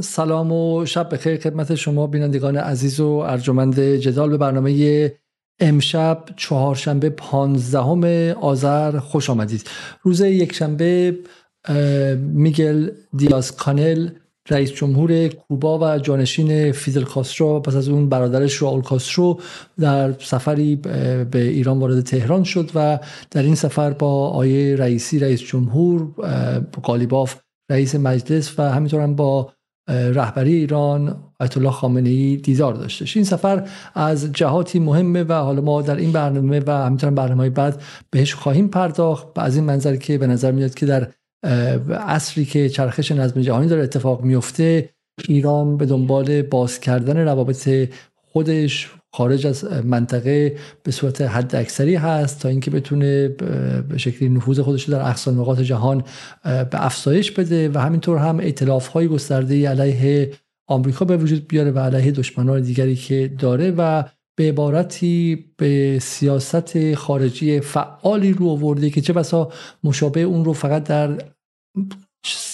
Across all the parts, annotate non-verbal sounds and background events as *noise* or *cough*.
سلام و شب بخیر خدمت شما بینندگان عزیز و ارجمند جدال به برنامه امشب چهارشنبه پانزدهم آذر خوش آمدید. روز یکشنبه میگل دیاز کانل رئیس جمهور کوبا و جانشین فیدل کاسترو پس از اون برادرش راول کاسترو در سفری به ایران وارد تهران شد و در این سفر با آیه رئیسی رئیس جمهور قالیباف رئیس مجلس و همینطور هم با رهبری ایران آیت الله خامنه ای دیدار داشتش این سفر از جهاتی مهمه و حالا ما در این برنامه و همینطور برنامه بعد بهش خواهیم پرداخت. و از این منظر که به نظر میاد که در عصری که چرخش نظم جهانی داره اتفاق میفته ایران به دنبال باز کردن روابط خودش خارج از منطقه به صورت حد اکثری هست تا اینکه بتونه به شکلی نفوذ خودش در اقصان نقاط جهان به افزایش بده و همینطور هم ائتلاف های گسترده علیه آمریکا به وجود بیاره و علیه دشمنان دیگری که داره و به عبارتی به سیاست خارجی فعالی رو آورده که چه بسا مشابه اون رو فقط در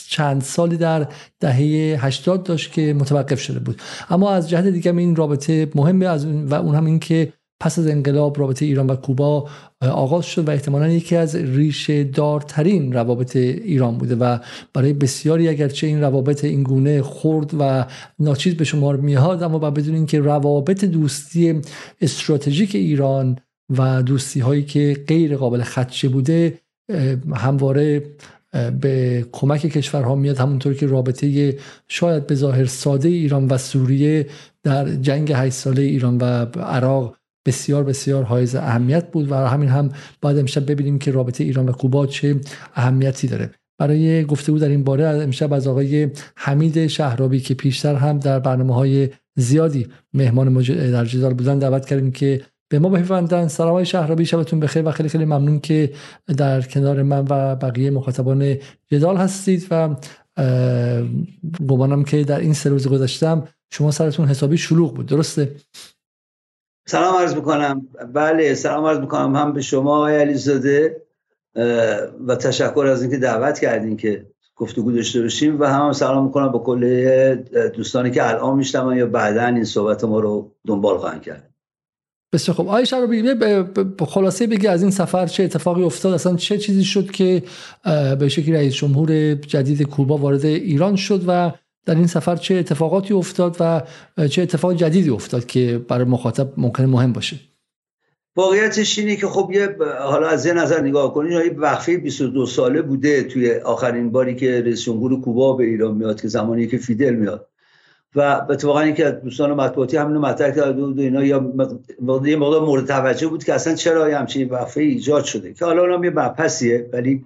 چند سالی در دهه 80 داشت که متوقف شده بود. اما از جهت دیگه این رابطه مهمه از و اون هم این که پس از انقلاب رابطه ایران و کوبا آغاز شد و احتمالا یکی از ریشه دارترین روابط ایران بوده و برای بسیاری اگرچه این روابط این گونه خرد و ناچیز به شمار میاد اما با بدون اینکه روابط دوستی استراتژیک ایران و دوستی هایی که غیر قابل خدشه بوده همواره به کمک کشورها میاد همونطور که رابطه شاید به ظاهر ساده ایران و سوریه در جنگ 8 ساله ایران و عراق بسیار بسیار حائز اهمیت بود و همین هم باید امشب ببینیم که رابطه ایران و کوبا چه اهمیتی داره. برای گفتگو در این باره امشب از آقای حمید شهرابی که پیشتر هم در برنامه های زیادی مهمان در جدال بودن دعوت کردیم که به ما بپیوندن. سلام های شهرابی شبتون بخیر و خیلی خیلی ممنون که در کنار من و بقیه مخاطبان جدال هستید و گمانم که در این سه روز گذاشتم شما سرتون حسابی شلوغ بود. درسته؟ سلام عرض می‌کنم. بله سلام عرض می‌کنم هم به شما آقای علیزاده و تشکر از اینکه دعوت کردین که گفتگو داشته باشیم و هم, هم سلام می‌کنم به کل دوستانی که الان میشتم یا بعدا این صحبت ما رو دنبال خواهند کرد. بسیار خب آیه شرابی به خلاصه بگی از این سفر چه اتفاقی افتاد؟ اصلا چه چیزی شد که به شکلی رئیس جمهور جدید کوبا وارد ایران شد و در این سفر چه اتفاقاتی افتاد و چه اتفاق جدیدی افتاد که برای مخاطب ممکن مهم باشه؟ واقعیتش اینه که خب یه حالا از یه نظر نگاه کنید یه وقفه 22 ساله بوده توی آخرین باری که رئیس جمهور کوبا به ایران میاد که زمانی که فیدل میاد. و اتفاقا اینکه از دوستان مطبوعاتی همین مطرح کرده بود اینا یا یه مقدار مورد توجه بود که اصلا چرا همچین وقفه ایجاد شده. که حالا اونم یه مبحثیه ولی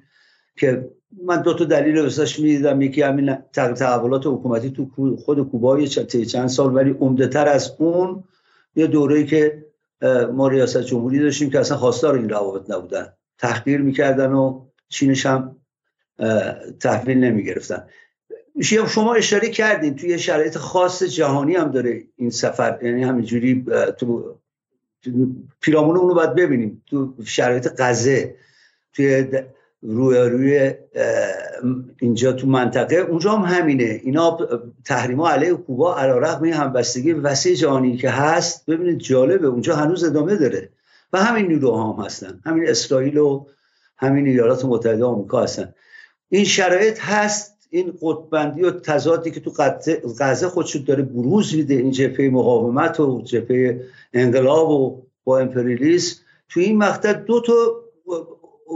که من دو تا دلیل واسش می‌دیدم. یکی همین تحولات حکومتی تو خود کوبا چند سال ولی عمده تر از اون یه دوره‌ای که ما ریاست جمهوری داشتیم که اصلا خواستار این روابط نبودن. تحقیر می‌کردن و چینش هم تحویل نمی‌گرفتن. شما اشاره کردین توی شرایط خاص جهانی هم داره این سفر. یعنی همینجوری تو پیرامون اونو باید ببینیم. تو شرایط غزه توی روی روی اینجا تو منطقه. اونجا هم همینه. اینا تحریم ها علیه کوبا علا رقم این همبستگی وسیع جهانی که هست ببینید جالبه. اونجا هنوز ادامه داره. و همین نیروها هم هستن. همین اسرائیل و همین ایالات متحده آمریکا هستن. این شرایط هست این قطبندی و تضادی که تو غزه خودشو داره بروز میده این جبهه مقاومت و جبهه انقلاب و با امپریالیسم. تو این مقطع دو تا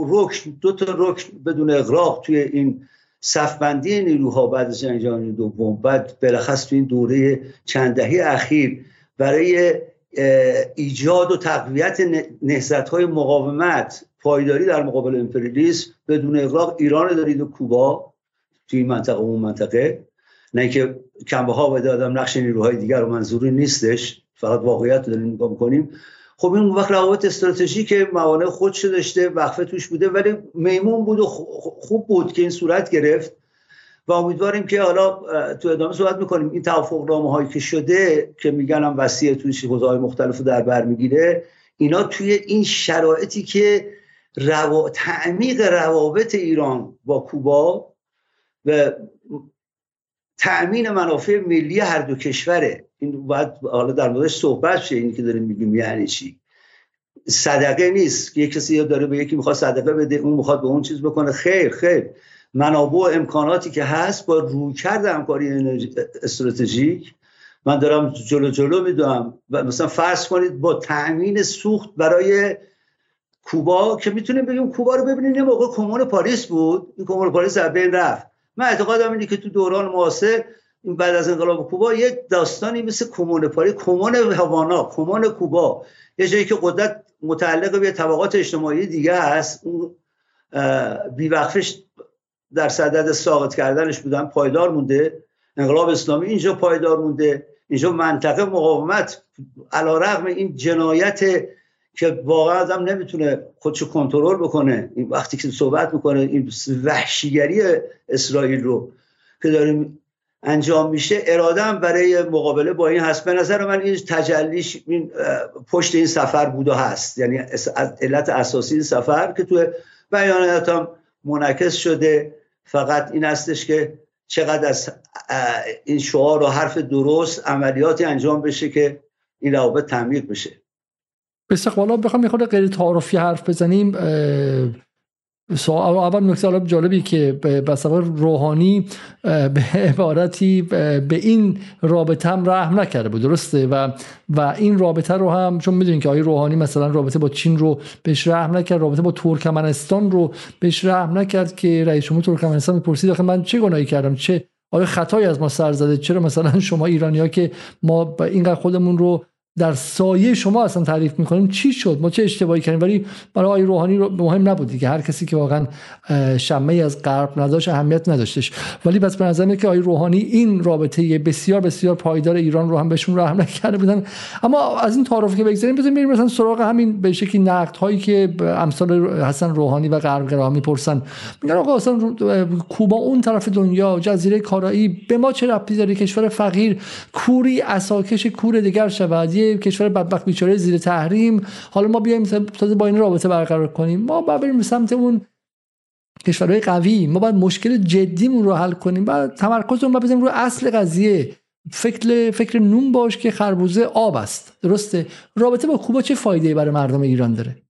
رکن دو تا رکن بدون اغراق توی این صفبندی نیروها بعد از جنگ جهانی دوم بعد بلخص تو این دوره چند دهه اخیر برای ایجاد و تقویت نهضت های مقاومت پایداری در مقابل امپریالیسم بدون اغراق ایران دارید و کوبا. توی این منطقه اون منطقه. نه که کمبه ها بده آدم نقش نیروهای دیگر رو منظوری نیستش. فقط واقعیت رو داریم نگاه کنیم خب این وقت روابط استراتژیک موانع خودش داشته وقفه توش بوده ولی میمون بود و خوب بود که این صورت گرفت. و امیدواریم که حالا تو ادامه صحبت می‌کنیم. این توافق نامه هایی که شده که میگن هم وسیع توی حوزه های مختلف رو در بر می‌گیره اینا توی این شرایطی که روا... تعمیق روابط ایران با کوبا و تأمین منافع ملی هر دو کشوره. این باید حالا در موردش صحبت شه اینی که داریم میگیم یعنی چی. صدقه نیست. که یک کسی داره به یکی می‌خواد صدقه بده اون می‌خواد به اون چیز بکنه. خیر خیر. منابع و امکاناتی که هست با رویکرد همکاری استراتژیک من دارم جلو جلو می‌دونم و مثلا فرض کنید با تأمین سوخت برای کوبا که می‌تونیم بگیم کوبا رو ببینید یه موقع کمون پاریس بود. این کمون پاریس از بین رفت. من اعتقادم اینه که تو دوران معاصر بعد از انقلاب کوبا یک داستانی مثل کمون پاریس کمون هاوانا کمون کوبا. یه جایی که قدرت متعلق به طبقات اجتماعی دیگه هست. اون بیوقفش در صدد ساقط کردنش بودن پایدار مونده. انقلاب اسلامی اینجا پایدار مونده. اینجا منطقه مقاومت علا رغم این جنایت که واقعا آدم نمی‌تونه خودشو کنترل بکنه. این وقتی که صحبت می‌کنه این وحشیگری اسرائیل رو که داریم انجام میشه. اراده برای مقابله با این هست. به نظر من این تجلیش این پشت این سفر بوده هست. یعنی علت اساسی این سفر که تو بیاناتم منعکس شده. فقط این هستش که چقدر از این شعار و حرف درست عملیاتی انجام بشه که این روابط تعمیق بشه. بسیار بالا بخوام یه غیر تعارفی حرف بزنیم. اول نکته جالبی که به روحانی به عبارتی به این رابطه هم رحم نکرده بود درسته؟ و و این رابطه رو هم چون می‌دونین که آقای روحانی مثلا رابطه با چین رو بهش رحم نکرد رابطه با ترکمنستان رو بهش رحم نکرد که رئیس جمهور ترکمنستان می‌پرسید آخه من چه گناهی کردم؟ چه آیا خطایی از ما سر زده؟ چرا مثلا شما ایرانی ها که ما اینقدر خودمون رو در سایه شما اصلا تعریف می‌کنیم چی شد؟ ما چه اشتباهی کردیم؟ ولی برای آقای روحانی رو مهم نبود که هر کسی که واقعا شمه از غرب نداشت اهمیت نداشتش. ولی بس به نظر که آقای روحانی این رابطه بسیار بسیار پایدار ایران رو هم بهشون رحم نکرده بودن. اما از این تعارف که بگذاریم بزنیم بریم مثلا سراغ همین به شکلی نقد هایی که امثال حسن روحانی و غرب گرا می‌پرسن. میگن آقا اصلا کوبا اون طرف دنیا جزیره کارایی به ما چه ربطی داره؟ کشور فقیر کوری اساکش کور دیگر شود. کشور بدبخت بیچاره زیر تحریم. حالا ما بیایم تازه با این رابطه برقرار کنیم. ما باید بریم سمت اون کشورهای قوی. ما باید مشکل جدیمون رو حل کنیم بعد تمرکزمون باید بزنیم رو اصل قضیه. فکر فکر نون باش که خربوزه آب است. درسته؟ رابطه با کوبا چه فایده برای مردم ایران داره؟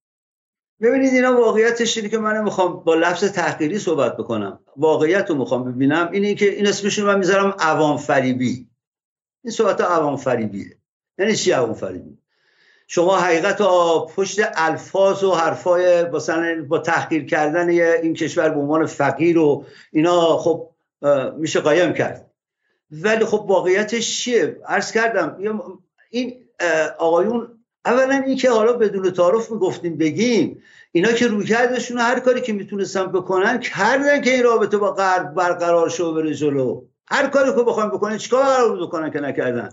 ببینید اینا واقعیتش اینه که من می‌خوام با لفظ تحقیری صحبت بکنم. واقعیت رو می‌خوام ببینم. اینه که این اسمشون من می‌ذارم عوام فریبی این صحبت عوام فریبیه یعنی چی عوام فریبی شما حقیقت پشت الفاظ و حرفای مثلا با تحقیر کردن این کشور به عنوان فقیر و اینا خب میشه قایم کرد. ولی خب واقعیتش چیه؟ عرض کردم این آقایون اولا این که حالا بدون تعارف می‌گفتیم بگیم اینا که روی کردشون هر کاری که می‌تونستن بکنن کردن که این رابطه با غرب برقرار شو بره جلو. هر کاری که بخوایم بکنن چیکار قرار بکنن که نکردن؟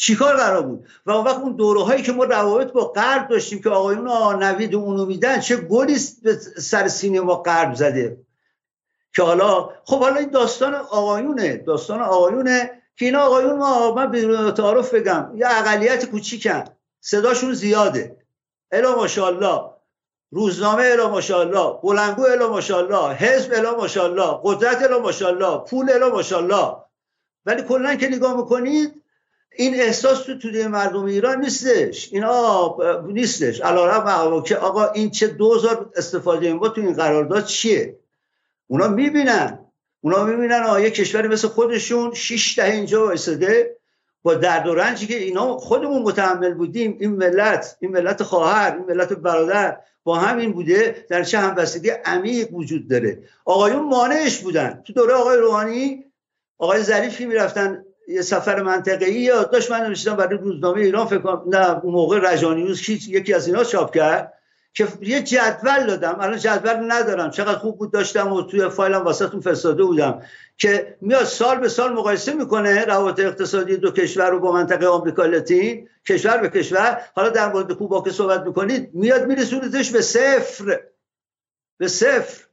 چیکار قرار بود؟ و اون وقت اون دوره هایی که ما روابط با غرب داشتیم که آقایون نوید اونو میدن چه گلی سر سینه ما غرب زده. که حالا خب حالا این داستان آقایونه داستان آقایونه که اینا آقایون ما من بدون تعارف بگم یه اقلیت کوچیکن صداشون زیاده. الا ماشاءالله. روزنامه الا ماشاءالله. بلنگو الا ماشاءالله. حزب الا ماشاءالله. قدرت الا ماشاءالله. پول الا ماشاءالله. ولی کلا که نگاه می‌کنید این احساس تو توی مردم ایران نیستش. اینا نیستش. علیرغم که آقا این چه دوزار استفاده ما تو این قرارداد چیه؟ اونا می‌بینن. اونا می‌بینن آقا یه کشوری مثل خودشون شش دهه اینجا وایساده. با درد و رنجی که اینا خودمون متحمل بودیم. این ملت این ملت خواهر این ملت برادر با همین بوده. در چه همبستگی عمیق وجود داره. آقایون مانعش بودن. تو دوره آقای روحانی آقای ظریفی می‌رفتن یه سفر منطقه‌ای یا داشت من نوشتم برای روزنامه ایران فکر کنم نه اون موقع رجانیوز یکی از اینا چاپ کرد که یه جدول دادم. الان جدول ندارم. چقدر خوب بود داشتم و توی فایلم واسهتون فرستاده بودم. که میاد سال به سال مقایسه می‌کنه روابط اقتصادی دو کشور رو با منطقه آمریکا لاتین کشور به کشور. حالا در مورد کوبا که صحبت می‌کنید میاد میرسونیدش به صفر. به صفر.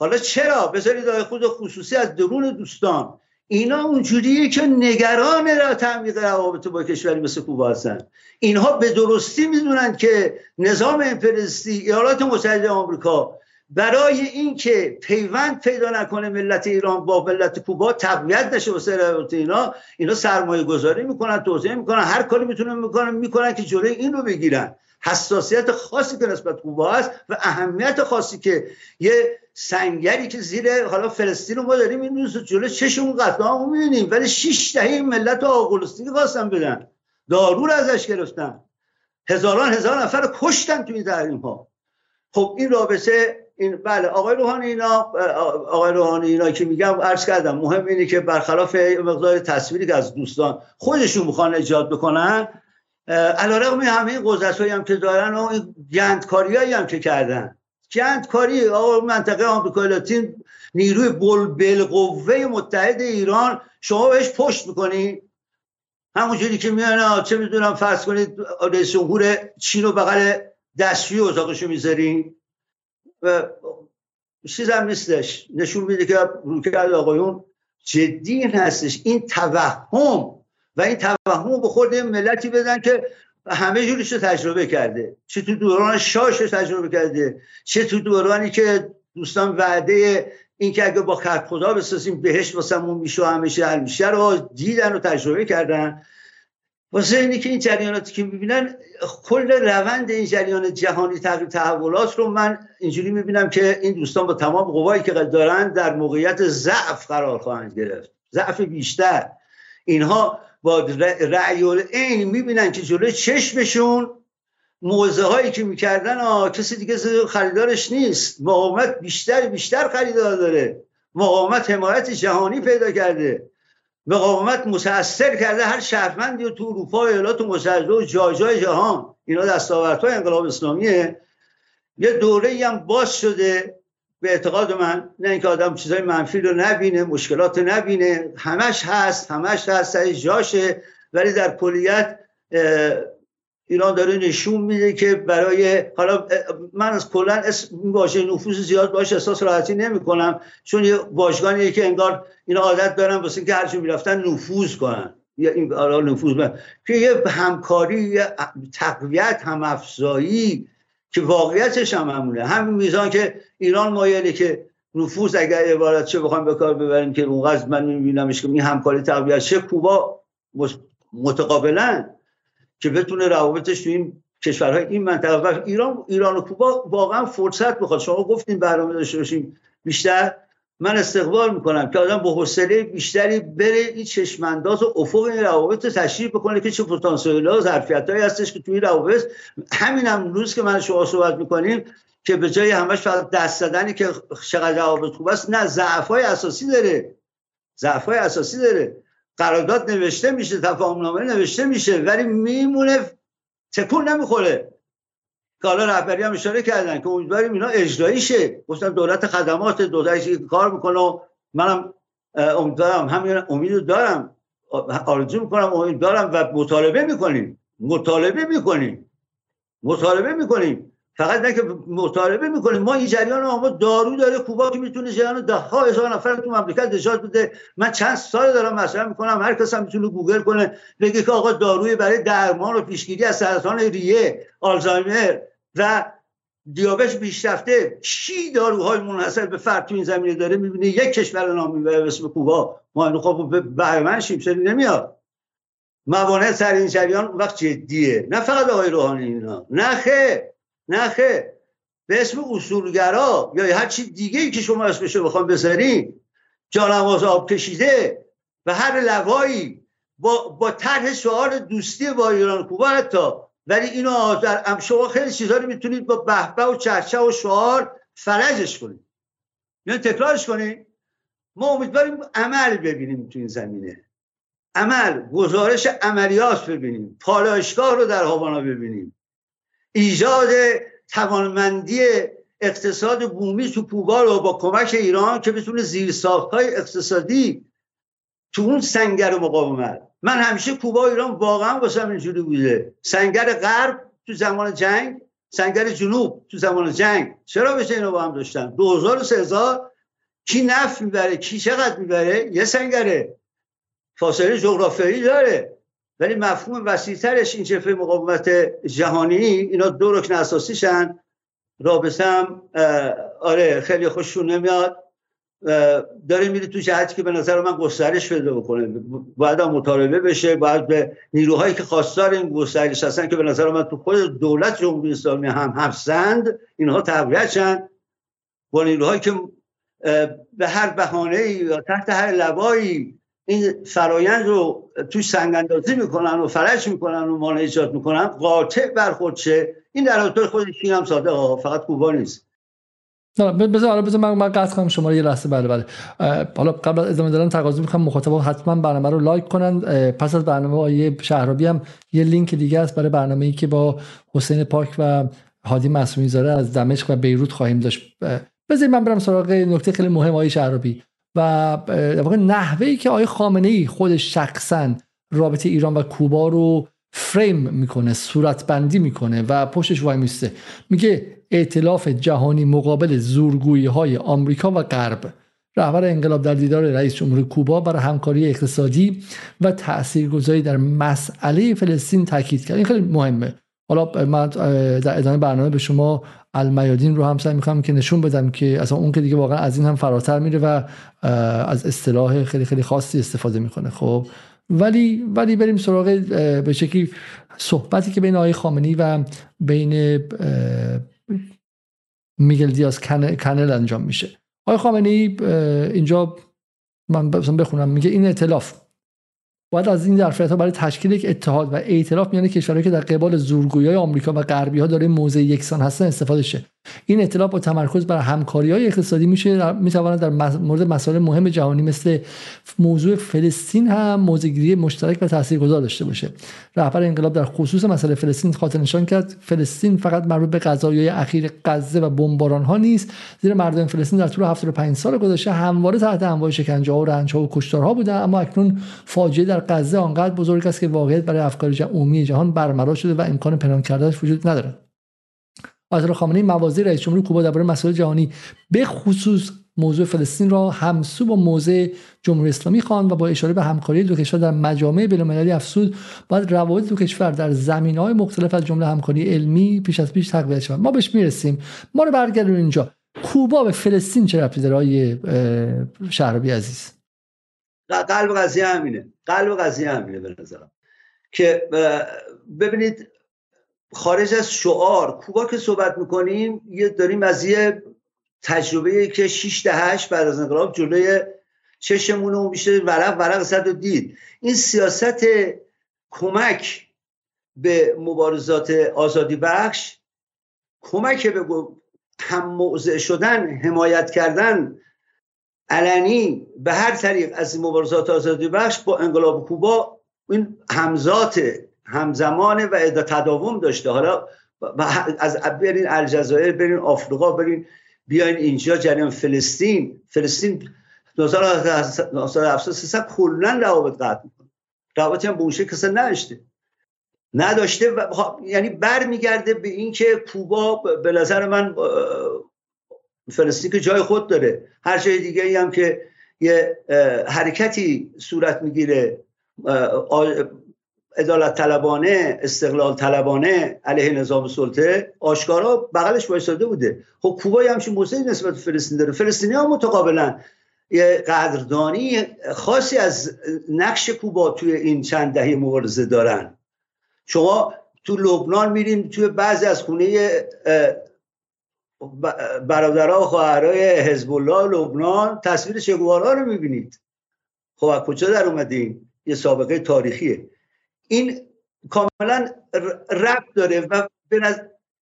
حالا چرا؟ بذارید خود خصوصی از درون دوستان. اینا اونجوریه که نگران را تعمیق روابط با کشوری مثل کوبا هستن. اینها به درستی می‌دونن که نظام امپریالیستی ایالات متحده آمریکا برای اینکه پیوند پیدا نکنه ملت ایران با ملت کوبا تقویت نشه واسه روابط اینا اینا سرمایه گذاری می‌کنن توضیح می‌کنن هر کاری می‌تونن می‌کنن می‌کنن که جلوی این رو بگیرن. حساسیت خاصی که نسبت کوبا هست و اهمیت خاصی که یه سنگری که زیر حالا فلسطین رو ما داریم این جلو چشمون قطعا می‌بینیم ولی شش دهه ملت آقلستانی خواستن بدن. دارور ازش گرفتن. هزاران هزار نفر کشتن توی این تحریم ها خب این رابطه این بله آقای روحانی اینا آقای روحانی اینا که میگم عرض کردم مهم اینه که برخلاف مقدار تصویری که از دوستان خودشون می‌خوان ایجاد بکنن علیرغم همه قدرت هم که دارن و گندکاری هم که کردن. گندکاری آقا منطقه آمریکای لاتین نیروی بل قوه متحد ایران شما بهش پشت می‌کنی؟ همونجوری که میان چه می‌دونم فرض کنید رئیس جمهور چین و بغل دستشوی اتاقشو می‌ذارین و هم نیستش. نشون میده که روکرد آقایون جدی هستش. این توهم و این توهم به خود ملتی بدن که همه جوریش تجربه کرده. چه تو دوران شاش تجربه کرده چه تو دورانی که دوستان وعده این که اگه با خط خدا بسازیم بهش واسمون میشه و همیشه حل میشه رو دیدن و تجربه کردن. واسه اینی که این جریاناتی که می‌بینن کل روند این جریان جهانی تغییر تحولات رو من اینجوری می‌بینم که این دوستان با تمام قوایی که دارن در موقعیت ضعف قرار خواهند گرفت. ضعف بیشتر. اینها با رأی این می‌بینن که جلوی چشمشون موزه هایی که می‌کردن آه کسی دیگه خریدارش نیست. مقاومت بیشتر بیشتر خریدار داره. مقاومت حمایت جهانی پیدا کرده. مقاومت متاثر کرده هر شهروندی تو اروپا و ایالات متحده و جای جای جهان. اینا دستاوردهای انقلاب اسلامیه. یه دوره هم باز شده. به اعتقاد من نه اینکه آدم چیزای منفی رو نبینه مشکلات نبینه. همش هست همش هست سر جاشه. ولی در کلیت ایران داره نشون میده که برای حالا من از کلا اسم واژه نفوذ زیاد باش احساس راحتی نمی کنم چون یه واژگانیه که انگار اینا عادت دارن واسه اینکه هرچی می‌رفتن نفوذ کنن. یا این نفوذ. که یه همکاری یه تقویت هم افزایی که واقعیتش هم همونه. همین میزان که ایران مایلی که نفوذ اگر عبارت چه بخوایم به کار ببریم که اونقدر من میبینمش که این همکاری تقویت چه کوبا متقابلا که بتونه روابطش تو این کشورهای این منطقه و ایران ایران و کوبا واقعا فرصت بخواد شما گفتین برنامه داشته باشیم بیشتر. من استقبال می‌کنم که آدم با حوصله بیشتری بره این چشمانداز و افق این روابط تشریح بکنه که چه پتانسیل ها ظرفیت هایی هستش که توی روابط همین هم روز که من شما صحبت می‌کنیم که به جای همش فقط دست زدنی که چقدر روابط خوب است نه ضعف های اساسی داره. ضعف های اساسی داره. قرارداد نوشته میشه تفاهم نوشته میشه ولی میمونه تکون نمی‌خوره. که حالا رهبری هم اشاره کردن که امیدواریم اینا اجرایی شه. گفتن دولت خدمات دولتی کار می‌کنه و منم امیدوارم همین امید دارم. آرزو می‌کنم امید دارم و مطالبه می‌کنیم. مطالبه می‌کنیم. مطالبه می‌کنیم. فقط نه که مطالبه می‌کنیم. ما این جریان ما دارو داره. کوبا که می‌تونه جریان ده ها هزار نفر تو مملکت نجات بده. من چند سال دارم مطرح می‌کنم. هر کس هم می‌تونه گوگل کنه. بگه که آقا داروی برای درمان و پیشگیری از سرطان ریه آلزایمر و دیابت پیشرفته چی داروهای منحصر به فرد تو این زمینه داره می‌بینه یک کشور نام می‌بره به اسم کوبا. ما اینو خب بهره من شیم نمیاد؟ موانع سر این جریان وقت جدیه. نه فقط آقای روحانی اینا. نه خیر نه خیر به اسم اصولگرا یا هر چی دیگه ای که شما اسمشو بخوام بذارین جانماز آب کشیده و هر لوایی با, با طرح سوال دوستی با ایران کوبا حتی ولی اینو در شما خیلی چیزا رو می‌تونید با بهبه و چرچه و شعار فرجش کنید. یعنی تکرارش کنید؟ ما امیدواریم عمل ببینیم تو این زمینه. عمل گزارش عملیات ببینیم. پالایشگاه رو در هاوانا ببینیم. ایجاد توانمندی اقتصاد بومی تو کوبا رو با کمک ایران که بتونه زیر های اقتصادی تو اون سنگر مقاومت من همیشه کوبا ایران واقعا واسه اینجوری بوده. سنگر غرب تو زمان جنگ سنگر جنوب تو زمان جنگ. چرا بشه اینو با هم داشتن؟ 2000 و 3000 کی نفت می‌بره؟ کی چقدر می‌بره؟ یه سنگره. فاصله جغرافیایی داره. ولی مفهوم وسیعترش این جبهه مقاومت جهانی اینا دو رکن اساسیشن رابطم آره خیلی خوششون نمیاد. داره میره تو جهتی که به نظر من گسترش پیدا بکنه. باید مطالبه بشه باید به نیروهایی که خواستار این گسترش هستن که به نظر من تو خود دولت جمهوری اسلامی هم هستند اینها تقویت شن با نیروهایی که به هر بهانه یا تحت هر لبایی این فرایند رو توش سنگ اندازی می‌کنن و فرش می‌کنن و مانع ایجاد می‌کنن قاطع برخورد شه. این در خود خودش هم ها فقط کوبا نیست. بذار حالا بذار من من قطع کنم شما یه لحظه بله بله. حالا قبل از ادامه دادن تقاضا می‌کنم مخاطبا حتما برنامه رو لایک کنن. پس از برنامه آیه شهرابی هم یه لینک دیگه است برای برنامه ای که با حسین پاک و هادی معصومی زاره از دمشق و بیروت خواهیم داشت. بذارید من برم سراغ نکته خیلی مهم آیه شهرابی. و واقع نحوه که آیه خامنه ای خودش شخصا رابطه ایران و کوبا رو فریم می‌کنه صورت بندی می‌کنه و پشتش وای میسته. میگه ائتلاف جهانی مقابل زورگویی های آمریکا و غرب. رهبر انقلاب در دیدار رئیس جمهور کوبا برای همکاری اقتصادی و تاثیرگذاری در مسئله فلسطین تاکید کرد. این خیلی مهمه. حالا من در ادامه برنامه به شما المیادین رو هم سعی می‌کنم که نشون بدم که اصلا اون که دیگه واقعا از این هم فراتر میره و از اصطلاح خیلی خیلی خاصی استفاده می‌کنه. خب ولی ولی بریم سراغ به شکلی صحبتی که بین آقای خامنی و بین میگل دیاز کنل انجام میشه. آقای خامنی اینجا من بخونم میگه این اطلاف باید از این ظرفیت ها برای تشکیل یک اتحاد و ائتلاف میان کشورهایی که در قبال زورگویی آمریکا و غربی ها داره موضع یکسان هستن استفاده شه این ائتلاف با تمرکز بر همکاری های اقتصادی میشه می‌تواند در مورد مسائل مهم جهانی مثل موضوع فلسطین هم موضعگیری مشترک و تاثیرگذار داشته باشه. رهبر انقلاب در خصوص مسئله فلسطین خاطر نشان کرد فلسطین فقط مربوط به قضایای اخیر غزه و بمباران ها نیست. زیرا مردم فلسطین در طول 75 سال گذشته همواره تحت انواع شکنجه ها و رنج ها و کشتارها بودن اما اکنون فاجعه در غزه آنقدر بزرگ است که واقعیت برای افکار عمومی جهان برملا شده و امکان پنهان کردنش وجود ندارد. آیت خامنه‌ای مواضع رئیس جمهور کوبا درباره مسائل جهانی به خصوص موضوع فلسطین را همسو با موضع جمهوری اسلامی خواند و با اشاره به همکاری دو کشور در مجامع بین‌المللی افسود باید روابط دو کشور در زمینه‌های مختلف از جمله همکاری علمی پیش از پیش تقویت شود ما بهش می‌رسیم. ما رو برگردون اینجا. کوبا به فلسطین چه ربطی داره آقای شهرابی عزیز؟ قلب قضیه همینه. قلب قضیه همینه به نظرم. که ببینید خارج از شعار کوبا که صحبت می‌کنیم یه داریم از یه تجربه که 6 8 بعد از انقلاب جلوی چشمون رو میشه ورق ورق زد و دید. این سیاست کمک به مبارزات آزادی بخش کمک به هم موضع شدن حمایت کردن علنی به هر طریق از مبارزات آزادی بخش با انقلاب کوبا این همزات همزمان و تداوم داشته. حالا از برین الجزایر برین آفریقا برین بیاین اینجا جریان فلسطین. فلسطین 1973 کلا روابط قطع می‌کنه. روابطی هم به اون کسی نداشته. نداشته و یعنی برمیگرده به اینکه کوبا به نظر من فلسطین که جای خود داره. هر جای دیگه ای هم که یه حرکتی صورت می‌گیره ادالت طلبانه استقلال طلبانه علیه نظام سلطه آشکارا بغلش وایساده بوده. خب کوبا همچین موضعی نسبت فلسطین داره. فلسطینی ها متقابلا یه قدردانی خاصی از نقش کوبا توی این چند دهه مبارزه دارن. شما تو لبنان میرین توی بعضی از خونه برادرها و خواهرای حزب الله لبنان تصویر چگوارا رو می‌بینید. خب از کجا در اومدین؟ یه سابقه تاریخیه. این کاملا ربط داره و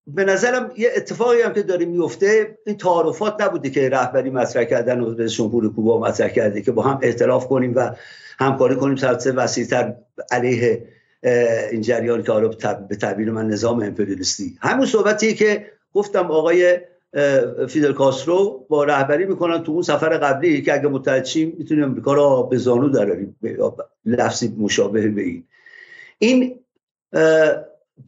به نظرم یه اتفاقی هم که داره میفته این تعارفات نبوده که رهبری مطرح کردن و رئیس جمهور کوبا مطرح کرده که با هم اختلاف کنیم و همکاری کنیم. سطح وسیعتر علیه این جریان که به تعبیر من نظام امپریالیستی. همون صحبتی که گفتم آقای فیدل کاسترو با رهبری می‌کنن تو اون سفر قبلی که اگه متحد شیم می‌تونیم امریکا را به زانو دراریم لفظی مشابه به این. این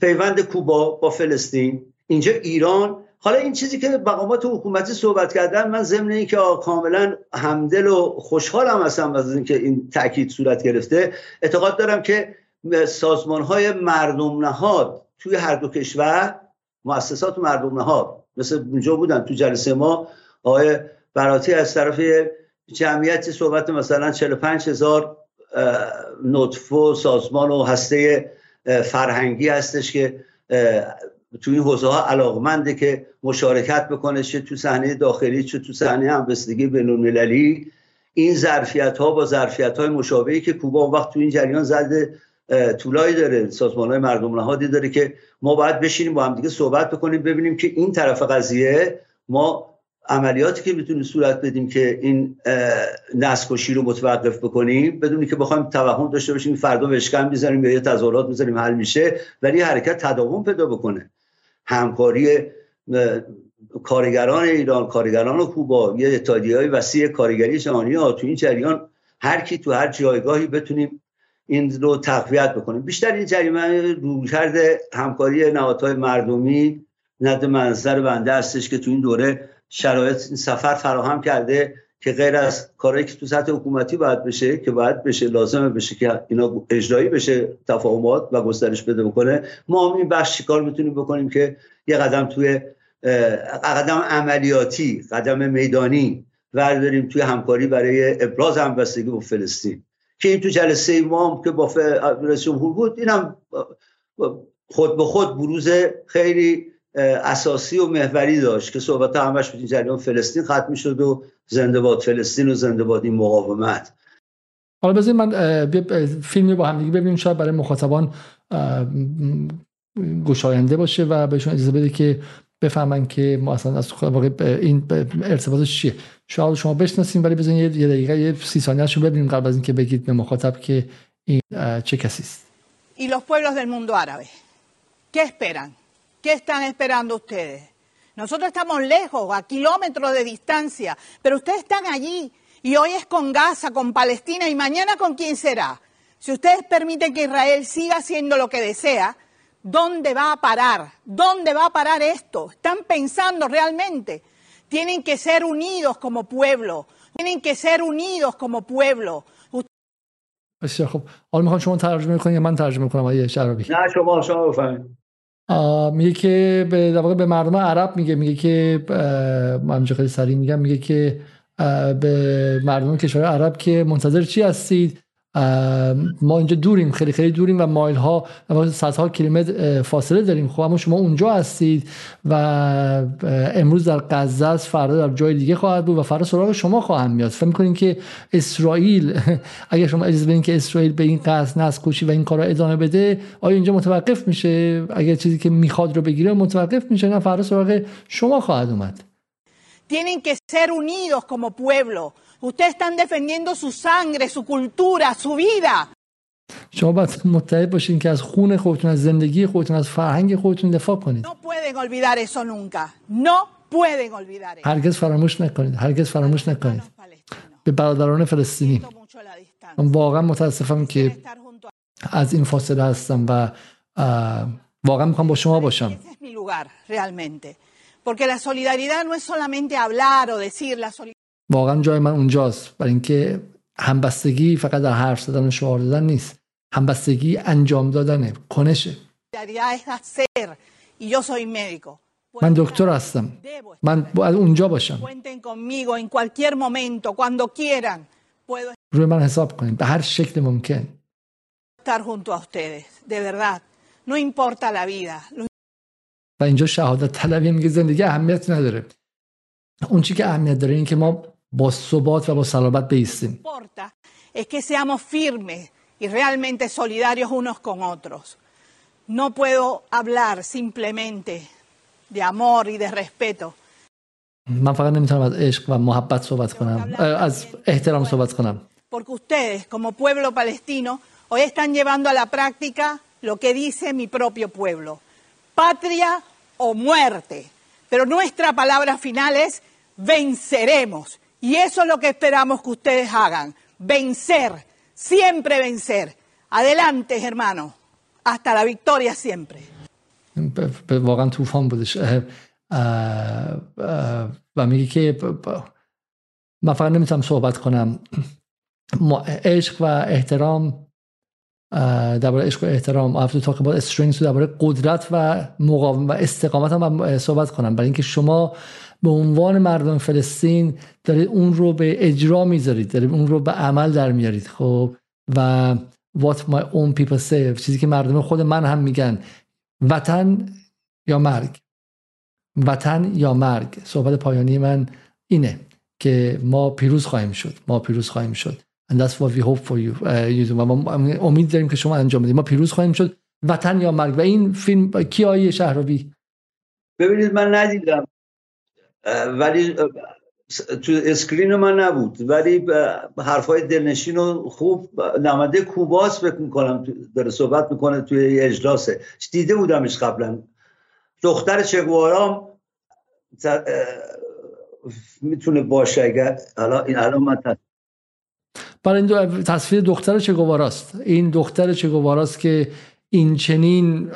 پیوند کوبا با فلسطین. اینجا ایران. حالا این چیزی که مقامات حکومتی صحبت کردن من ضمن اینکه کاملا همدل و خوشحالم هستم از اینکه این تاکید صورت گرفته. اعتقاد دارم که سازمان های مردم نهاد توی هر دو کشور مؤسسات مردم نهاد مثل اونجا بودن تو جلسه ما آقای براتی از طرف جمعیتی صحبت مثلا 45 هزار نطفه سازمان و هسته فرهنگی هستش که تو این حوزه ها علاقمنده که مشارکت بکنه چه تو صحنه داخلی چه تو صحنه همبستگی بین این ظرفیت ها با ظرفیت های مشابهی که کوبا وقت تو این جریان زده طولایی داره. سازمان های مردم نهادی داره که ما باید بشینیم با هم دیگه صحبت بکنیم ببینیم که این طرف قضیه ما عملیاتی که می‌تونیم صورت بدیم که این نسکشی رو متوقف بکنیم بدونی که بخوایم توهم داشته باشیم فردا وشکن می‌ذاریم یا یه تظاهرات می‌ذاریم حل میشه ولی حرکت تداوم پیدا بکنه. همکاری کارگران ایران کارگران کوبا یه اتحادیه های وسیع کارگری جهانی ها تو این جریان هر کی تو هر جایگاهی بتونیم این رو تقویت بکنیم. بیشتر این جریمه رویکرد همکاری نهادهای مردمی ند منظر بنده هستش که تو این دوره شرایط سفر فراهم کرده که غیر از کارهایی که تو سطح حکومتی باید بشه که باید بشه لازمه بشه که اینا اجرایی بشه تفاهمات و گسترش بده بکنه ما هم این بخش چیکار می‌تونیم بکنیم که یه قدم توی قدم عملیاتی قدم میدانی ورداریم توی همکاری برای ابراز همبستگی با فلسطین. که این تو جلسه ما هم که با رئیس جمهور بود اینم خود به خود بروز خیلی اساسی و محوری داشت که صحبت همش بود این جریان فلسطین ختم شد و زنده باد فلسطین و زنده باد این مقاومت. حالا بذارید من فیلمی با هم دیگه ببینیم شاید برای مخاطبان گشاینده باشه و بهشون اجازه بده که بفهمن که ما اصلا از واقع این ارتباطش چیه. شاید شما بشناسیم ولی بزنید یه دقیقه یه سی ثانیه رو ببینیم قبل از اینکه بگید به مخاطب که این چه کسی است. Y los pueblos del mundo árabe qué esperan? qué están esperando ustedes nosotros estamos lejos a kilómetros de distancia pero ustedes están allí y hoy es con Gaza con Palestina y mañana con quién será si ustedes permiten que Israel siga haciendo lo que desea ¿Dónde va a parar? ¿Dónde va a parar esto? ¿Están pensando realmente? Tienen que ser unidos como pueblo. Tienen que ser unidos como pueblo. بسیار خب حالا میخوام شما ترجمه کنید یا من ترجمه کنم آیه شرابی نه شما شما بفهمید میگه که به واقع به مردم عرب میگه میگه که من خیلی سریع میگم میگه که به مردم کشور عرب که منتظر چی هستید؟ ما اینجا دوریم خیلی خیلی دوریم و مایل ها صدها کیلومتر فاصله داریم. خب اما شما اونجا هستید و امروز در غزه است فردا در جای دیگه خواهد بود و فردا سراغ شما خواهم میاد. فکر می‌کنین که اسرائیل *laughs* اگر شما اجازه بدین که اسرائیل به این قصد نسل کشی و این کارا ادامه بده آیا اینجا متوقف میشه؟ اگر چیزی که می‌خواد رو بگیره متوقف میشه نه فردا سراغ شما خواهد اومد. Tienen que ser unidos como pueblo. Ustedes están defendiendo su sangre, su cultura, su vida. شما باید متحد باشین که از خون خودتون از زندگی خودتون از فرهنگ خودتون دفاع کنید. No pueden olvidar eso nunca. No pueden olvidar eso. هرگز فراموش نکنید. هرگز فراموش نکنید. به برادران فلسطینی. من واقعا متاسفم که از این فاصله هستم و واقعا می‌خوام با شما باشم. Porque la solidaridad no es solamente hablar o decir la solidaridad واقعا جای من اونجاست. برای اینکه همبستگی فقط در حرف زدن و شعار دادن نیست. همبستگی انجام دادنه. کنشه. من دکتر هستم. من باید اونجا باشم. روی من حساب کنیم به هر شکل ممکن. و اینجا شهادت طلبی میگه زندگی اهمیت نداره. اون چی که اهمیت داره این که ما با ثبات و با صلابت بیستیم es que seamos firmes y realmente solidarios unos con otros. No puedo hablar simplemente de amor y de respeto. من فقط نمیتونم از عشق و محبت صحبت کنم از احترام صحبت کنم porque ustedes como pueblo palestino hoy están llevando a la práctica lo que dice mi propio pueblo patria o muerte pero nuestra palabra final es venceremos Y eso es lo que esperamos que ustedes hagan. Vencer, siempre vencer. Adelante, hermano. Hasta la victoria siempre. واقعا طوفان بودش و میگه که من فقط نمیتونم صحبت کنم عشق و احترام درباره عشق و احترام I have to talk about strengths درباره قدرت و مقاوم و استقامت هم صحبت کنم برای اینکه شما به عنوان مردم فلسطین دارید اون رو به اجرا می‌ذارید دارید اون رو به عمل در میارید خب؟ و what my own people say چیزی که مردم خود من هم میگن. وطن یا مرگ؟ وطن یا مرگ؟ صحبت پایانی من اینه که ما پیروز خواهیم شد ما پیروز خواهیم شد. And that's what we hope for you uh, امید داریم که شما انجام بدید. ما پیروز خواهیم شد. وطن یا مرگ؟ و این فیلم کی آیه شهرابی ببینید من ندیدم. ولی تو اسکرین من نبود. ولی حرفای دلنشین و خوب نماده کوباس فکر می‌کنم داره صحبت می‌کنه توی اجلاسه. دیده بودمش قبلا. دختر چگوارام می‌تونه باشه اگر حالا این الان من برای این تصویر دختر چگواراست این دختر چگواراست که این چنین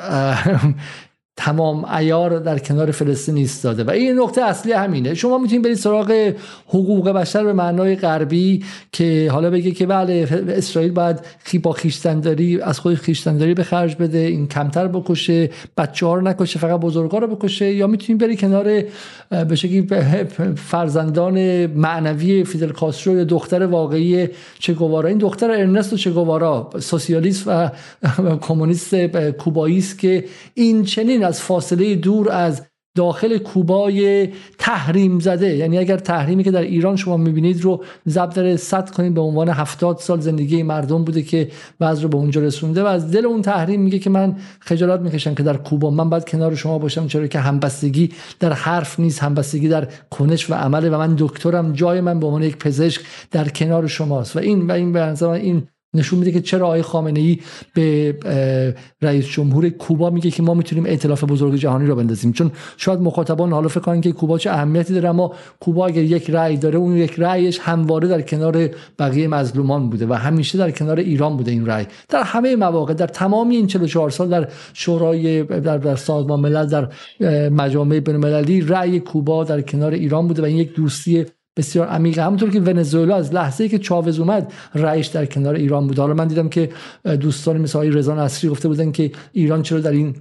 تمام ایار در کنار فلسطین ایستاده. و این نقطه اصلی همینه. شما می‌تونید برید سراغ حقوق بشر به معنای غربی که حالا بگه که بله اسرائیل باید با خیشتنداری از خود خیشتنداری به خرج بده این کمتر بکشه بچه ها رو نکشه فقط بزرگا رو بکشه. یا می‌تونید برید کنار به فرزندان معنوی فیدل کاسترو دختر واقعی چگوارا. این دختر ارنستو چگوارا سوسیالیست و *laughs* کمونیست کوبایی است که این چنین از فاصله دور از داخل کوبای تحریم زده. یعنی اگر تحریمی که در ایران شما می‌بینید رو ضبط داره صد کنید به عنوان هفتاد سال زندگی مردم بوده که بعض رو به اونجا رسونده و از دل اون تحریم میگه که من خجالت می‌کشم که در کوبا من باید کنار شما باشم چرا که همبستگی در حرف نیست همبستگی در کنش و عمله و من دکترم جای من به عنوان یک پزشک در کنار شماست. و این و این به این نشون میده که چرا آقای خامنه ای به رئیس جمهور کوبا میگه که ما می‌تونیم ائتلاف بزرگ جهانی رو بندازیم. چون شاید مخاطبان حالا فکر کنن که کوبا چه اهمیتی داره اما کوبا اگر یک رأی داره اون یک رأیش همواره در کنار بقیه مظلومان بوده و همیشه در کنار ایران بوده این رأی. در همه مواقع در تمامی این 44 سال در شورای در, در سازمان ملل در مجامع بین المللی رأی کوبا در کنار ایران بوده و این یک دوستی بسیار عمیقه همونطور که ونزوئلا از لحظه که چاوز اومد رئیس در کنار ایران بود. حالا من دیدم که دوستان مثل آقای رضا نصری گفته بودن که ایران چرا در این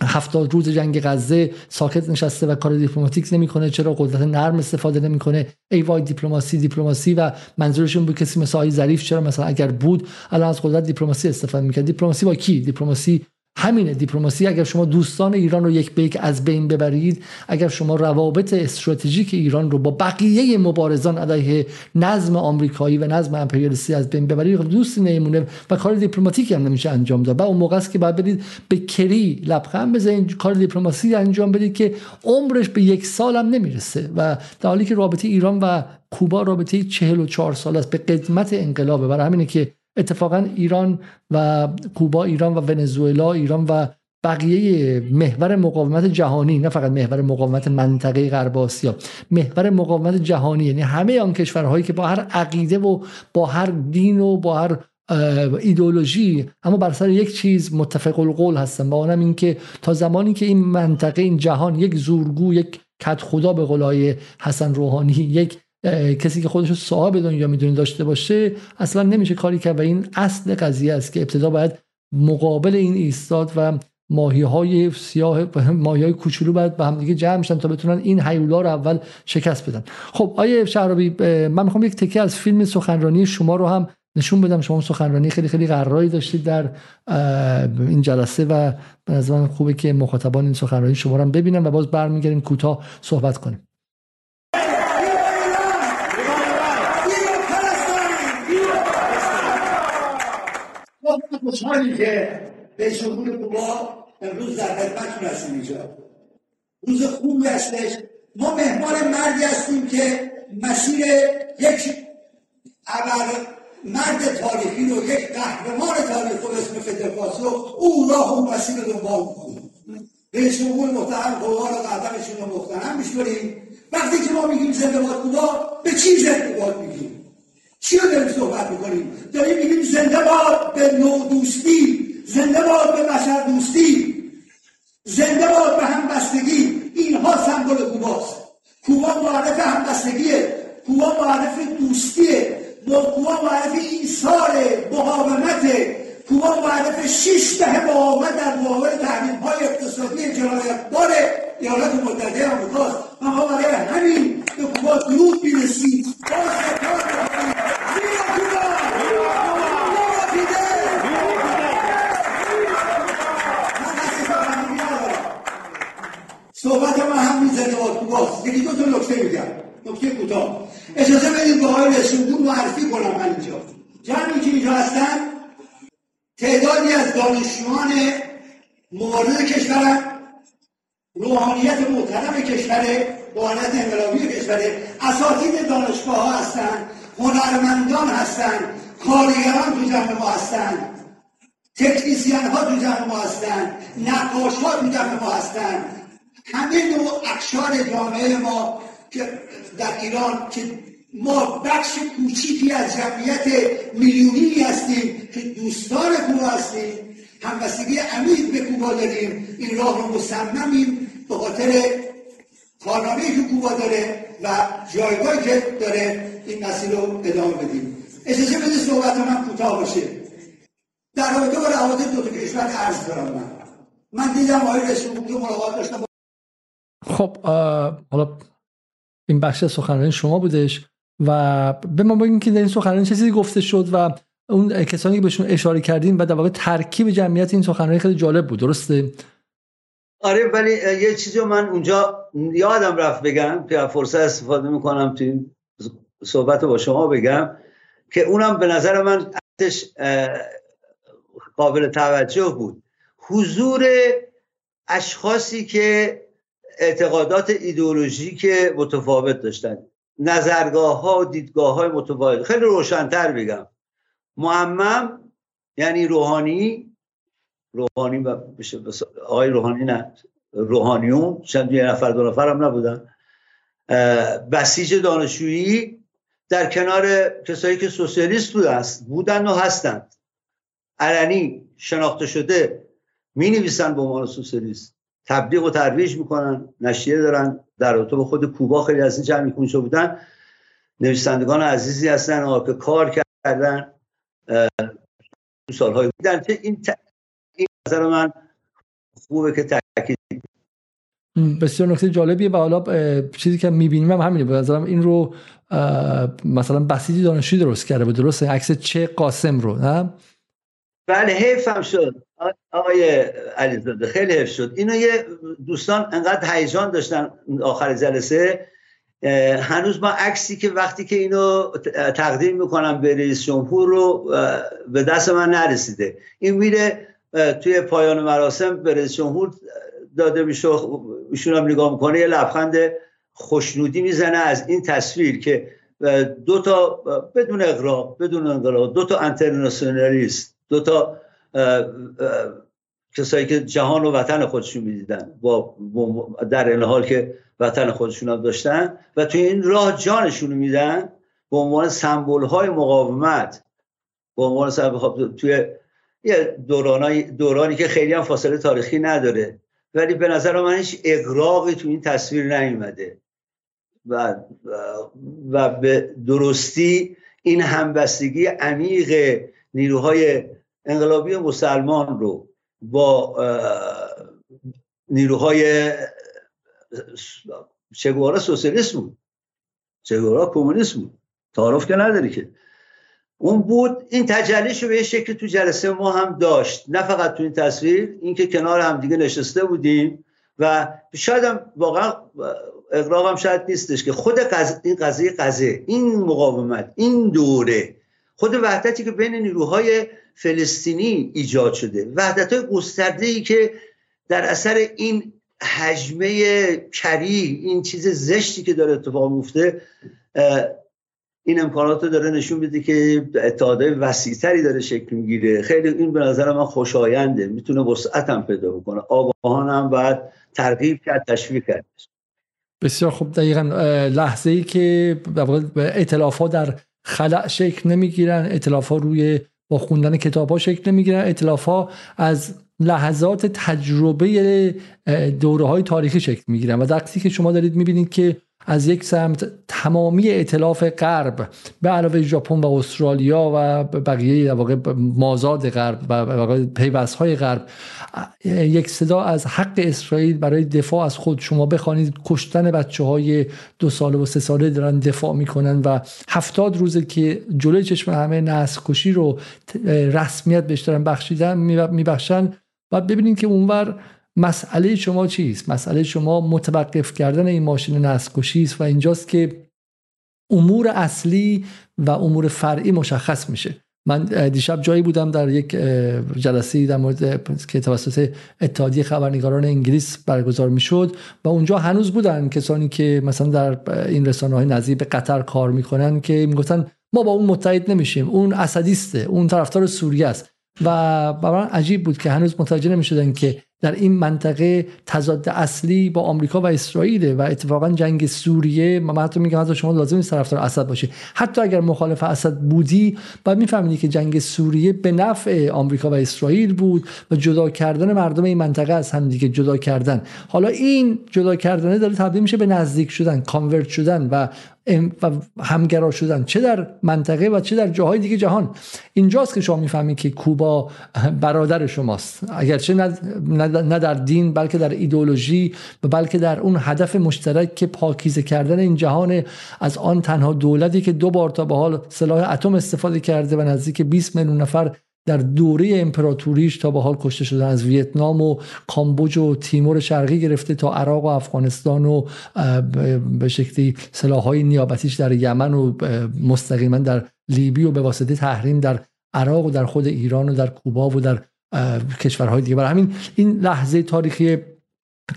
هفتاد روز جنگ غزه ساکت نشسته و کار دیپلماتیک نمی‌کنه؟ چرا قدرت نرم استفاده نمی‌کنه؟ ای وای دیپلماسی دیپلماسی و منظورشون بود کسی مثل آقای ظریف چرا مثلا اگر بود الان از قدرت دیپلماسی استفاده می‌کرد؟ دیپلماسی با کی؟ دیپلماسی همینه دیپلماسی اگر شما دوستان ایران رو یک به از بین ببرید اگر شما روابط استراتژیک ایران رو با بقیه مبارزان علیه نظم آمریکایی و نظم امپریالیستی از بین ببرید خب دوستی نمیمونه و کار دیپلماتیکی هم نمیشه انجام داد. و اون موقع است که باید برید به کری لبخند بزنید کار دیپلماسی انجام بدید که عمرش به یک سال هم نمی‌رسه. و در حالی که رابطه ایران و کوبا رابطه 44 سال است به قدمت انقلابه برای همینه که اتفاقا ایران و کوبا ایران و ونزوئلا ایران و بقیه محور مقاومت جهانی نه فقط محور مقاومت منطقه غرب آسیا محور مقاومت جهانی یعنی همه آن کشورهایی که با هر عقیده و با هر دین و با هر ایدولوژی اما بر سر یک چیز متفق القول هستن با اونم این که تا زمانی که این منطقه این جهان یک زورگو یک کت خدا به قولای حسن روحانی یک کسی که خودش رو صاحب دنیا می‌دونه داشته باشه اصلا نمیشه کاری کرد و این اصل قضیه است که ابتدا باید مقابل این ایستاد و ماهی های سیاه ماهی های کوچولو باید به هم دیگه جمع شدن تا بتونن این حیولا رو اول شکست بدن. خب آیه شهرابی من می‌خوام یک تکه از فیلم سخنرانی شما رو هم نشون بدم. شما سخنرانی خیلی خیلی قراری داشتید در این جلسه و به نظر خوبه که مخاطبان این سخنرانی شما رو هم ببینن و باز برمیگردیم کوتاه صحبت کنیم. خوشحالی که به جمهور کوبا امروز در خدمتتون هستیم اینجا. روز خوبی هستش. ما مهمان مردی هستیم که مسیر یک مرد تاریخی رو یک قهرمان تاریخ رو اسم فترکاس رو او راه و مسیر رو دنبال می‌کنیم رئیس جمهور محترم قوار رو قدمشون رو محترم میشکنیم وقتی که ما میگیم زنده باد به چی زنده باد میگیم؟ چی رو داریم صحبت می‌کنیم؟ داریم میگیم زنده باد به نو دوستی زنده باد به بشر دوستی. زنده باد به همبستگی. اینها سمبل کوباست. کوبا معرف همبستگیه. کوبا معرف دوستیه. کوبا معرف ایثار مقاومت کوبا معرف شش دهه مقاومت در مقابل تحریم های اقتصادی جنایت بار ایالات متحده آمریکاست. ما برای همین به کوبا درود می‌رسید. صحبت ما هم می‌زنه با کوباست یکی دو تا نکته میگم. نکته کوتاه. اجازه بدید به آقای رسوندون معرفی کنم من اینجا. جمعی که اینجا هستن تعدادی از دانشجویان مورد کشورم روحانیت محترم کشور روحانیت انقلابی کشور اساتید دانشگاه ها هستن هنرمندان هستن کارگران تو جمع ما هستن تکنیسیان ها تو جمع ما هستن نقاش ها تو جمع ما هستن. همه نوع اکشار جامعه ما که در ایران که ما بخش کوچیکی از جمعیت میلیونی هستیم که دوستان کوبا هستیم همبستگی عمیق به کوبا داریم. این راه رو مصممیم به خاطر کارنامه‌ای که کوبا داره و جایگاهی که داره این مسیر رو ادامه بدیم. اجازه بده صحبت من کوتاه باشه. در رابطه با روابط دو کشور عرض دارم من. من دیدم آقای رئیس جمهور ملاقات داشتم. خب حالا این بخش سخنرانی شما بودش و به ما بگین که در این سخنرانی چه چیزی گفته شد و اون کسانی که بهشون اشاره کردین و در واقع ترکیب جمعیت این سخنرانی خیلی جالب بود درسته؟ آره ولی یه چیزی من اونجا یادم رفت بگم که فرصت استفاده می‌کنم تو این صحبت با شما بگم که اونم به نظر من قابل توجه بود. حضور اشخاصی که اعتقادات ایدئولوژیک متفاوت داشتن. نظرگاه ها و دیدگاه های متفاوت. خیلی روشنتر بگم. معمم یعنی روحانی روحانی و آقای روحانی نه روحانیون. چند یه نفر دو نفر هم نبودن. بسیج دانشجویی در کنار کسایی که سوسیالیست بودن و هستند علنی شناخته شده می نویسن به عنوان سوسیالیست. تبلیغ و ترویج می‌کنن نشریه دارن در رابطه به خود کوبا خیلی از این جمعی کنشو بودن. نویسندگان عزیزی هستن که کار کردن سالهای بودن این, ت... این نظر من خوبه که تاکید بسیار نکته جالبیه و حالا چیزی که می‌بینیم هم همینه. به نظرم این رو مثلا بسیجی دانشجویی درست کرده بود درسته؟ عکس چه قاسم رو نه؟ بله حیف هم شد. آقای علیزاده خیلی حیف شد. اینو یه دوستان انقدر هیجان داشتن آخر جلسه. هنوز ما عکسی که وقتی که اینو تقدیم می‌کنم به رئیس جمهور رو به دست من نرسیده. این میره توی پایان مراسم به رئیس جمهور داده میشه ایشون هم نگاه می‌کنه یه لبخند خوشنودی می‌زنه از این تصویر که دو تا بدون اقراق بدون انقلاب دو تا انترناسیونالیست دو تا کسایی که جهان و وطن خودشون می‌دیدن با در این حال که وطن خودشون هم داشتن و توی این راه جانشون میدن به عنوان سمبل های مقاومت به عنوان خب توی یه دورانی, دورانی که خیلی هم فاصله تاریخی نداره. ولی به نظر من هیچ اقراقی تو این تصویر نیومده. و, و به درستی این همبستگی عمیق نیروهای انقلابی مسلمان رو با نیروهای چگوارا سوسیالیست بود چگوارا کمونیست بود. تعارف که نداری که. اون بود این تجلیش رو به شکل تو جلسه ما هم داشت. نه فقط تو این تصویر اینکه کنار هم دیگه نشسته بودیم و شاید هم واقعا اقراق هم شاید نیستش که خود این قضیه قضیه این مقاومت این دوره خود وحدتی که بین نیروهای فلسطینی ایجاد شده. وحدت های گسترده ای که در اثر این حجمه کری این چیز زشتی که داره اتفاق میفته این امکانات رو داره نشون میده که اتحادهای وسیعتری داره شکل می‌گیره. خیلی این به نظر من خوشاینده. می‌تونه وسعت هم پیدا بکنه. آگاهان هم باید ترغیب کرد تشویق کرد. بسیار خوب. دقیقا لحظه ای که اطلاف ها در خلع شکل نمی‌گیرن اطلاف ها روی با خوندن کتاب ها شکل نمی‌گیرن اطلاف ها از لحظات تجربه دوره های تاریخی شکل می‌گیرن. و وقتی که شما دارید می‌بینید که از یک سمت تمامی اطلاف غرب به علاوه ژاپن و استرالیا و بقیه واقع مازاد غرب و پیوست های غرب یک صدا از حق اسرائیل برای دفاع از خود. شما بخوانید کشتن بچه های دو ساله و سه ساله دارن دفاع می‌کنن و هفتاد روزه که جلوی چشم همه نسل کشی رو رسمیت بهش دارن بخشیدن میبخشن. و ببینید که اونور مسئله شما چیست؟ مسئله شما متوقف کردن این ماشین نسل است و اینجاست که امور اصلی و امور فرعی مشخص میشه. من دیشب جایی بودم در یک جلسه در مورد که توسط اتحادیه خبرنگاران انگلیس برگزار می‌شد و اونجا هنوز بودن کسانی که مثلا در این رسانه های قطر کار می‌کنن که می‌گفتن ما با اون متحد نمیشیم اون اسدیسته اون طرفدار سوریه است. و برای عجیب بود که هنوز متوجه نمی‌شدن که در این منطقه تضاد اصلی با آمریکا و اسرائیل و اتفاقا جنگ سوریه من حتی میگم حتی شما لازم نیست طرفدار اسد باشی. حتی اگر مخالف اسد بودی باید میفهمیدی که جنگ سوریه به نفع آمریکا و اسرائیل بود و جدا کردن مردم این منطقه از هم دیگه جدا کردن. حالا این جدا کردن داره تبدیل میشه به نزدیک شدن کانورت شدن و و همگرا شدن. چه در منطقه و چه در جاهای دیگه جهان. اینجاست که شما می‌فهمید که کوبا برادر شماست. اگرچه نه در دین بلکه در ایدولوژی و بلکه در اون هدف مشترک که پاکیزه کردن این جهان از آن تنها دولتی که دو بار تا به حال سلاح اتم استفاده کرده و نزدیک 20 میلیون نفر در دوره امپراتوریش تا به حال کشته شدن از ویتنام و کامبوج و تیمور شرقی گرفته تا عراق و افغانستان و به شکلی سلاحهای نیابتیش در یمن و مستقیما در لیبی و به واسطه تحریم در عراق و در خود ایران و در کوبا و در کشورهای دیگه. برای همین این لحظه تاریخی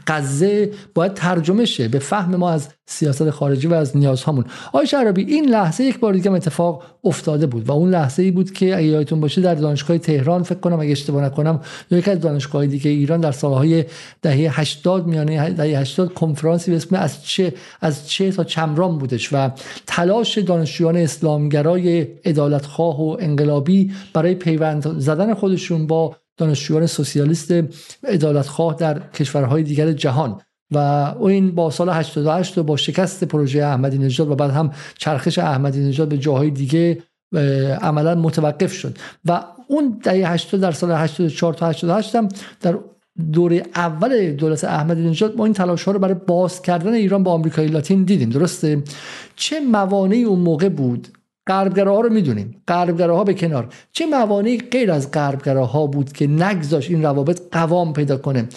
غزه باید ترجمه شه به فهم ما از سیاست خارجی و از نیازهامون. آقای شرابی این لحظه یک بار دیگه اتفاق افتاده بود و اون لحظه ای بود که اگه یادتون باشه در دانشگاه تهران فکر کنم اگه اشتباه نکنم یکی از دانشگاه دیگه ایران در سالهای دهه 80 میانه دهه 80 کنفرانسی به اسم از چه از چه تا چمران بودش و تلاش دانشجویان اسلامگرای عدالتخواه و انقلابی برای پیوند زدن خودشون با دانشجویان سوسیالیست عدالتخواه در کشورهای دیگر جهان. و این با سال 88 و با شکست پروژه احمدی نژاد و بعد هم چرخش احمدی نژاد به جاهای دیگه عملا متوقف شد. و اون دهه 80 در سال 84 تا 88 هم در دوره اول دولت احمدی نژاد ما این تلاش ها رو برای باز کردن ایران با آمریکای لاتین دیدیم. درسته؟ چه موانعی اون موقع بود؟ غربگراها رو می‌دونیم. غربگراها به کنار. چه موانعی غیر از غربگراها بود که نگذاش این روابط قوام پیدا کنه؟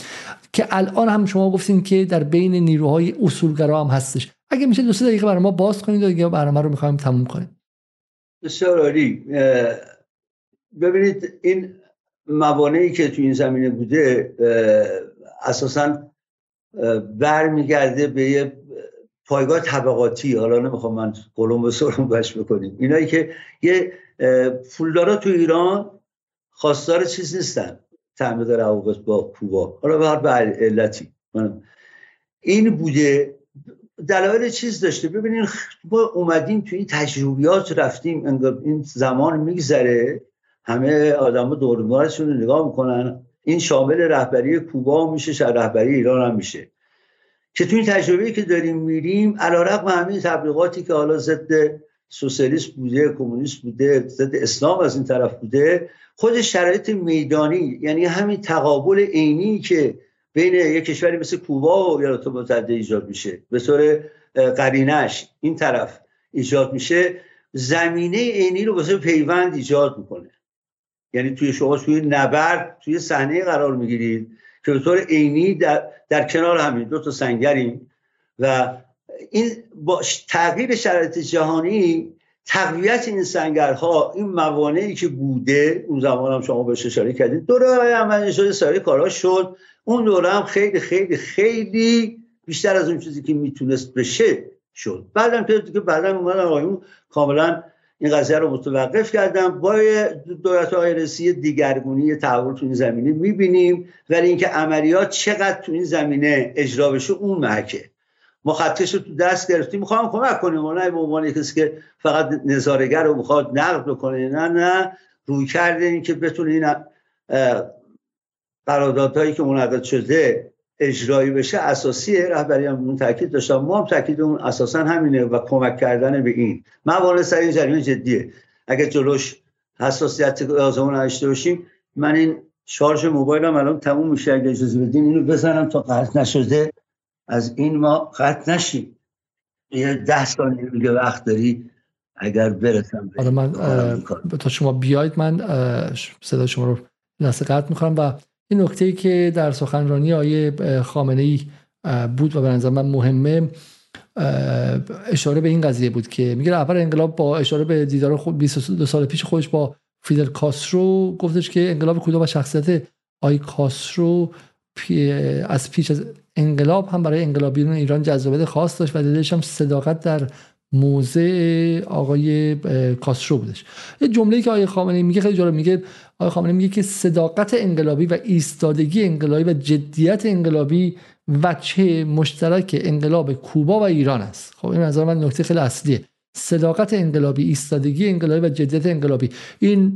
که الان هم شما گفتین که در بین نیروهای اصولگرا هم هستش. اگه میشه دو سه دقیقه برای ما باز کنید دیگه برنامه رو می‌خوایم تموم کنیم. بسیار عالی. ببینید این موانعی که تو این زمینه بوده اساسا برمیگرده به یه پایگاه طبقاتی حالا نمی‌خوام من قلم به سرم بش بکنیم. اینایی که یه پولدارا تو ایران خواستار چیز نیستن. تعمید روابط با کوبا. حالا به هر علتی. این بوده. دلایل چیز داشته. ببینین ما اومدیم تو این تجربیات رفتیم این زمان میگذره. همه آدم دورمارشون رو نگاه می‌کنن. این شامل رهبری کوبا میشه رهبری ایران هم میشه. که تو این تجربه که داریم میریم علیرغم همین تبلیغاتی که حالا ضد سوسیالیست بوده کمونیست بوده ضد اسلام از این طرف بوده خود شرایط میدانی یعنی همین تقابل عینی که بین یک کشوری مثل کوبا و ایالات متحده ایجاد میشه به طور قرینش این طرف ایجاد میشه زمینه عینی رو واسه پیوند ایجاد می‌کنه. یعنی توی شما توی نبرد توی صحنه قرار می‌گیرید. که به طور عینی در, در کنار همین دو تا سنگریم و این با تغییر شرایط جهانی تقویت این سنگرها این موانعی که بوده اون زمان هم شما بهش اشاره کردید دوره های عملی شده سری کارها شد. اون دوره هم خیلی خیلی خیلی بیشتر از اون چیزی که می‌تونست بشه شد. بعدم که بعدا اومدن آقایون کاملا این قضیه رو متوقف کردم. با دولت های رسی دیگرگونی تحول تو این زمینه می‌بینیم ولی اینکه عملیات چقدر تو این زمینه اجرا بشه اون محکه. ما خطش رو تو دست گرفتیم. می‌خوام کمک کنیم. نه به عنوان کسی که فقط نظارگر رو می‌خواد نقد بکنه. نه نه. روی کرده این که بتونه این قراردادهایی که منعقد شده اجرایی بشه اساسیه رهبری هم اون تاکید داشتم. ما هم تاکید اون اساسا همینه و کمک کردن به این. موارد سر این جریمه جدیه. اگه جلوش حساسیت لازم داشته باشیم من این شارژ موبایلم الان تموم میشه. اگه اجازه بدین اینو بزنم تا قطع نشده. از این ما قطع نشیم. یه ده ثانیه دیگه وقت داری اگر برسم آره من تا شما بیاید من صدا شما رو لحظه قطع می‌کنم و این نکته که در سخنرانی آیه خامنه ای بود و به نظر من مهمه اشاره به این قضیه بود که میگه اول انقلاب با اشاره به دیدار خود 22 سال پیش خودش با فیدل کاسترو گفتش که انقلاب کوبا و شخصیت آی کاسترو از پیش از انقلاب هم برای انقلابیون ایران جذابیت خاص داشت و دلش هم صداقت در موضع آقای کاسترو بودش. یه جمله که آقای خامنه‌ای میگه خیلی جالب میگه آقای خامنه‌ای میگه که صداقت انقلابی و ایستادگی انقلابی و جدیت انقلابی وجه مشترک انقلاب کوبا و ایران است. خب این نظر من نکته خیلی اصلیه. صداقت انقلابی ایستادگی انقلابی و جدیت انقلابی. این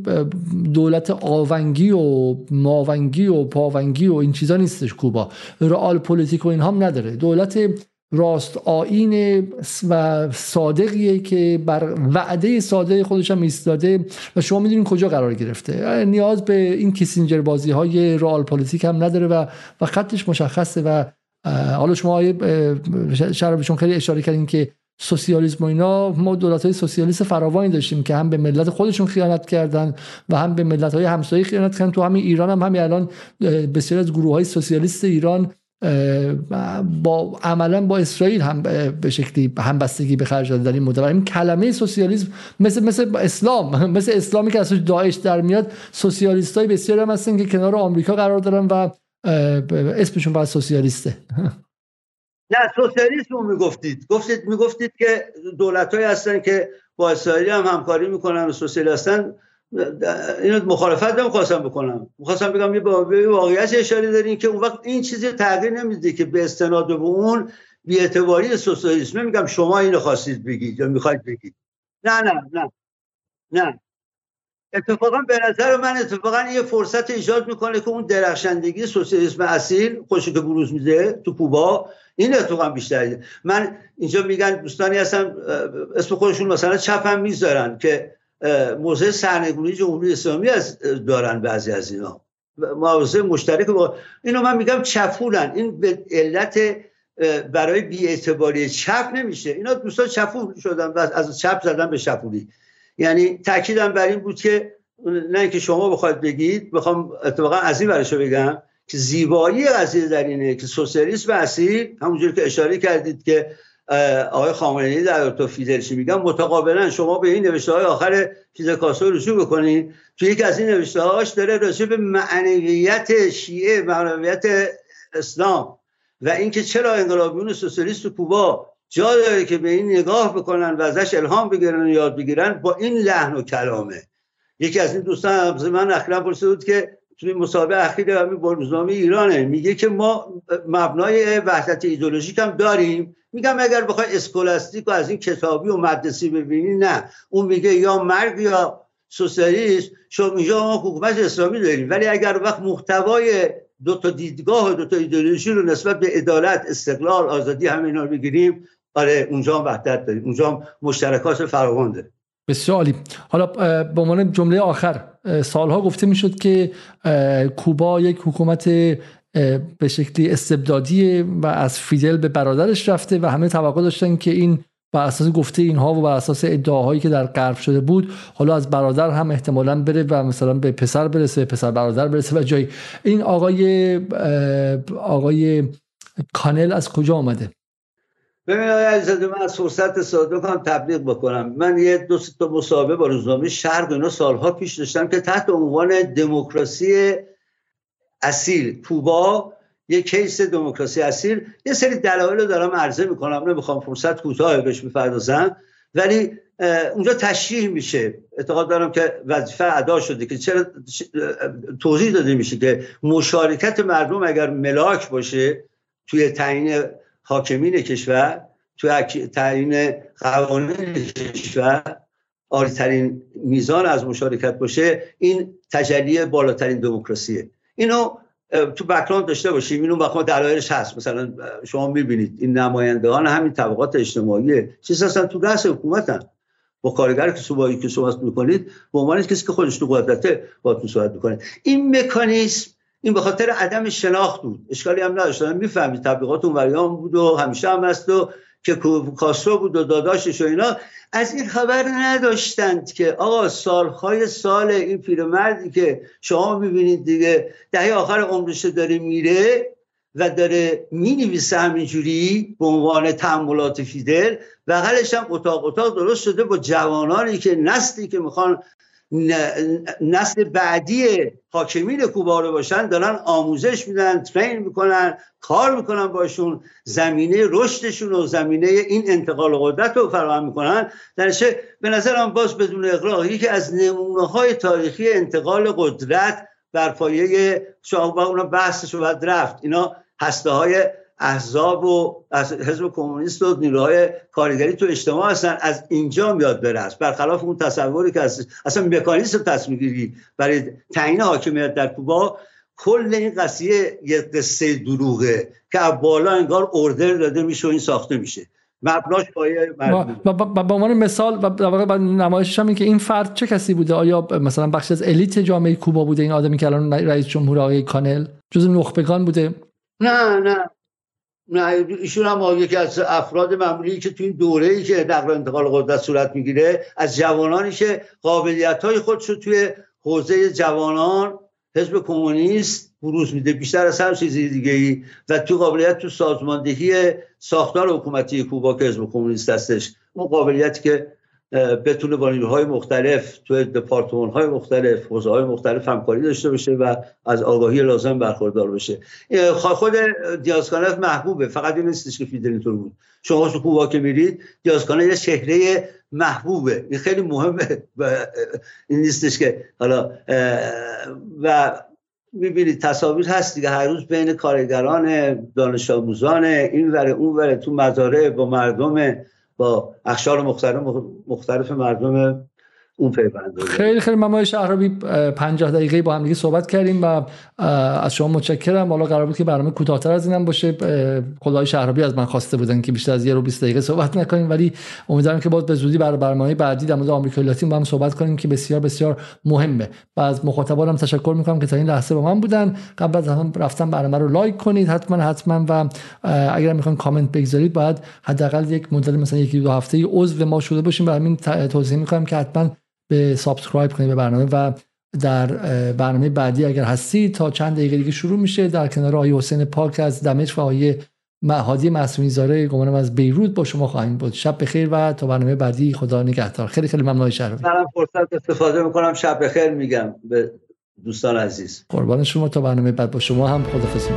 دولت آونگی و ماونگی و پاونگی و این چیزا نیستش کوبا. رئال پلیتیک و اینها هم نداره. دولت راست آین و صادقیه که بر وعده ساده خودش هم ایستاده و شما می‌دونین کجا قرار گرفته. نیاز به این کیسینجر بازی های رئال پلیتیک هم نداره و و خطش مشخصه و حالا شما شرابشون خیلی اشاره کردین که سوسیالیسم و اینا ما دولت های سوسیالیست فراوانی داشتیم که هم به ملت خودشون خیانت کردن و هم به ملت های همسایه خیانت کردن. تو همین ایران هم همین الان بسیار از گروه های سوسیالیست ایران با عملا با اسرائیل هم به شکلی همبستگی به خرج در این مدل این کلمه سوسیالیسم مثل مثل اسلام *laughs* مثل اسلامی که از داعش در میاد سوسیالیست های بسیار هم هستن که کنار آمریکا قرار دارن و اسمشون باید سوسیالیسته. *laughs* نه سوسیالیسم رو می‌گفتید. گفتید می‌گفتید که دولت هستن که با اسرائیل هم همکاری می‌کنن و سوسیالی هستن. اینو مخالفت نمی‌خواستم بکنم. می‌خواستم بگم یه واقعیت اشاره دارین که اون وقت این چیزی تغییر نمیده که به استناد به اون بیاعتباری سوسیالیسم. میگم شما اینو خواستید بگید یا می‌خواید بگید. نه نه نه. نه. اتفاقا به نظر من اتفاقا یه فرصت ایجاد می‌کنه که اون درخشندگی سوسیالیسم اصیل خوشی که بروز میده تو کوبا این اتفاقا بیشتره من اینجا میگن دوستانی هستن اسم خودشون مثلا چپ هم می‌ذارن که موضع سرنگونی جمهوری اسلامی از دارن بعضی از اینا. موضع مشترک با اینو من میگم چفولن این به علت برای بیاعتباری چپ نمیشه. اینا دوستان چفول شدن و از چپ زدن به چفولی یعنی تاکیدم بر این بود که نه اینکه شما بخواید بگید بخوام اتفاقا از این برشو بگم که زیبایی قضیه در اینه که سوسیالیسم اصیل همونجوری که اشاره کردید که آقای خامنه ای در تو فیدلشی میگم متقابلا شما به این نوشته های آخر چیز کاسو رجوع بکنید توی یکی از این نوشته هاش داره راجع به معنویت شیعه معنویت اسلام و اینکه چرا انقلابیون سوسیالیست کوبا جا داره که به این نگاه بکنن و ازش الهام بگیرن و یاد بگیرن با این لحن و کلامه. یکی از این دوستان من اخیرا پرسید بود که توی مسابقه اخیر همین با روزنامه ایرانه. میگه که ما مبنای وحدت ایدولوژیک هم داریم. میگم اگر بخوای اسکولاستیک و از این کتابی و مدرسی ببینی نه. اون میگه یا مرگ یا سوسیالیسم. شما اینجا ما حکومت اسلامی داریم. ولی اگر وقت محتوای دو تا دیدگاه و دو تا ایدئولوژی رو نسبت به عدالت استقلال آزادی همه اینا رو بگیریم آره اونجا هم وحدت داریم. اونجا هم مشترکات فراوان داریم. بسیار عالی. حالا به عنوان جمله آخر سالها گفته می‌شد که کوبا یک حکومت به شکلی استبدادی و از فیدل به برادرش رفته و همه توقع داشتن که این بر اساس گفته اینها و بر اساس ادعاهایی که در غرب شده بود حالا از برادر هم احتمالا بره و مثلا به پسر برسه پسر برادر برسه و جایی این آقای آقای کانل از کجا آمده؟ ببین آقای عزیزاده من از فرصت ساده کنم تبلیغ بکنم. من یه دو تا مسابقه با روزنامه شرق اینا سالها پیش داشتم که تحت عنوان دموکراسی اصیل کوبا یه کیس دموکراسی اصیل یه سری دلایل رو دارم عرضه می‌کنم. نمی‌خوام فرصت کوتاه بهش می‌پردازم. ولی اونجا تشریح میشه. اعتقاد دارم که وظیفه ادا شده که چرا توضیح داده میشه که مشارکت مردم اگر ملاک باشه توی تعیین حاکمین کشور توی تعیین قوانین کشور عالیترین میزان از مشارکت باشه این تجلی بالاترین دموکراسیه. اینو تو بکراند داشته باشیم اینو بخوام دلایلش هست. مثلا شما می‌بینید این نمایندگان همین طبقات اجتماعی چیز هستن تو دست حکومتن. با کارگر که صبحی که صحبت می‌کنید به عنوان کسی که خودش تو قدرته تو صحبت می‌کنه. این مکانیزم این به خاطر عدم شناخت بود. اشکالی هم نداشت. می‌فهمید تبلیغات اون بود و همیشه هم هست و که کاسرو بود و داداشش و اینا از این خبر نداشتند که آقا سالهای سال این پیرمردی که شما می‌بینید دیگه دهه آخر عمرش داره میره و داره می نویسه همینجوری به عنوان تعملات فیدل بغلش هم اتاق اتاق درست شده با جوانانی که نسلی که می‌خوان نسل بعدی حاکمین کوبا رو باشن دارن آموزش میدن ترین می‌کنن کار می‌کنن باشون زمینه رشدشون و زمینه این انتقال قدرت رو فراهم می‌کنن. درشه به نظرم باز بدون اقراق یکی از نمونه های تاریخی انتقال قدرت بر پایه شاه اونا بحثش رو رفت. اینا هسته های احزاب و از حزب کمونیست و نیروهای کارگری تو اجتماع هستن. از اینجا میاد برست برخلاف اون تصوری که از اصلا مکانیزم تصمیم گیری برای تعیین حاکمیت در کوبا کل این قضیه یه قصه دروغه که بالا انگار اوردر داده میشه و این ساخته میشه. مبناش پایه به عنوان مثال و نمایشش هم که این فرد چه کسی بوده؟ آیا مثلا بخش از الیت جامعه کوبا بوده؟ این آدمی که الان رئیس جمهور آقای کانل؟ جز نخبگان بوده؟ نه نه. ایشون هم یکی از افراد معمولی که تو این دوره ای که نقل انتقال قدرت صورت می‌گیره از جوانانی که قابلیت های خودش رو توی حوزه جوانان حزب کمونیست بروز میده. بیشتر از هر چیزی دیگه ای و تو قابلیت تو سازماندهی ساختار حکومتی کوبا که حزب کمونیست هستش اون قابلیتی که بتونه با نیروهای مختلف تو دپارتمان های مختلف حوزه های مختلف همکاری داشته باشه و از آگاهی لازم برخوردار بشه خود دیازکانف محبوبه فقط این نیستش که فیدل اینطور بود. شما تو کوبا که میرید دیازکانف یه چهره محبوبه. این خیلی مهمه این نیستش که حالا و می‌بینید تصاویر هست دیگه. هر روز بین کارگران دانش آموزان این وره اون وره تو مزارع با مردم با اخشار مختلف مختلف مردم اون پیوند خیلی خیلی. ممای شهرابی 50 دقیقه با هم دیگه صحبت کردیم و از شما متشکرم. حالا قرار بود که برنامه کوتاهتر از اینم باشه. خدای شهرابی از من خواسته بودن که بیشتر از یه رو 20 دقیقه صحبت نکنیم ولی امیدوارم که باز به زودی برای برنامه بعدی در مورد آمریکای لاتین با هم صحبت کنیم که بسیار بسیار مهمه. و از مخاطبانم تشکر می‌کنم که تا این لحظه با من بودن. قبل از هم رفتن برنامه رو لایک کنید حتما حتما. و اگر می‌خواین کامنت بگذارید باید حداقل یک مدل مثلا یکی دو هفته عضو ما شده باشیم. برای همین توضیح می‌کنم که حتما به subscribe کنید به برنامه و در برنامه بعدی اگر هستی تا چند دقیقه دیگه شروع میشه در کنار آقای حسین پاک از دمشق و آقای هادی معصومی زاره گمانم از بیروت با شما خواهیم بود. شب بخیر و تا برنامه بعدی خدا نگهدار. خیلی خیلی ممنون شهر من فرصت استفاده می‌کنم. شب بخیر میگم به دوستان عزیز. قربان شما تا برنامه بعد با شما هم خدافظ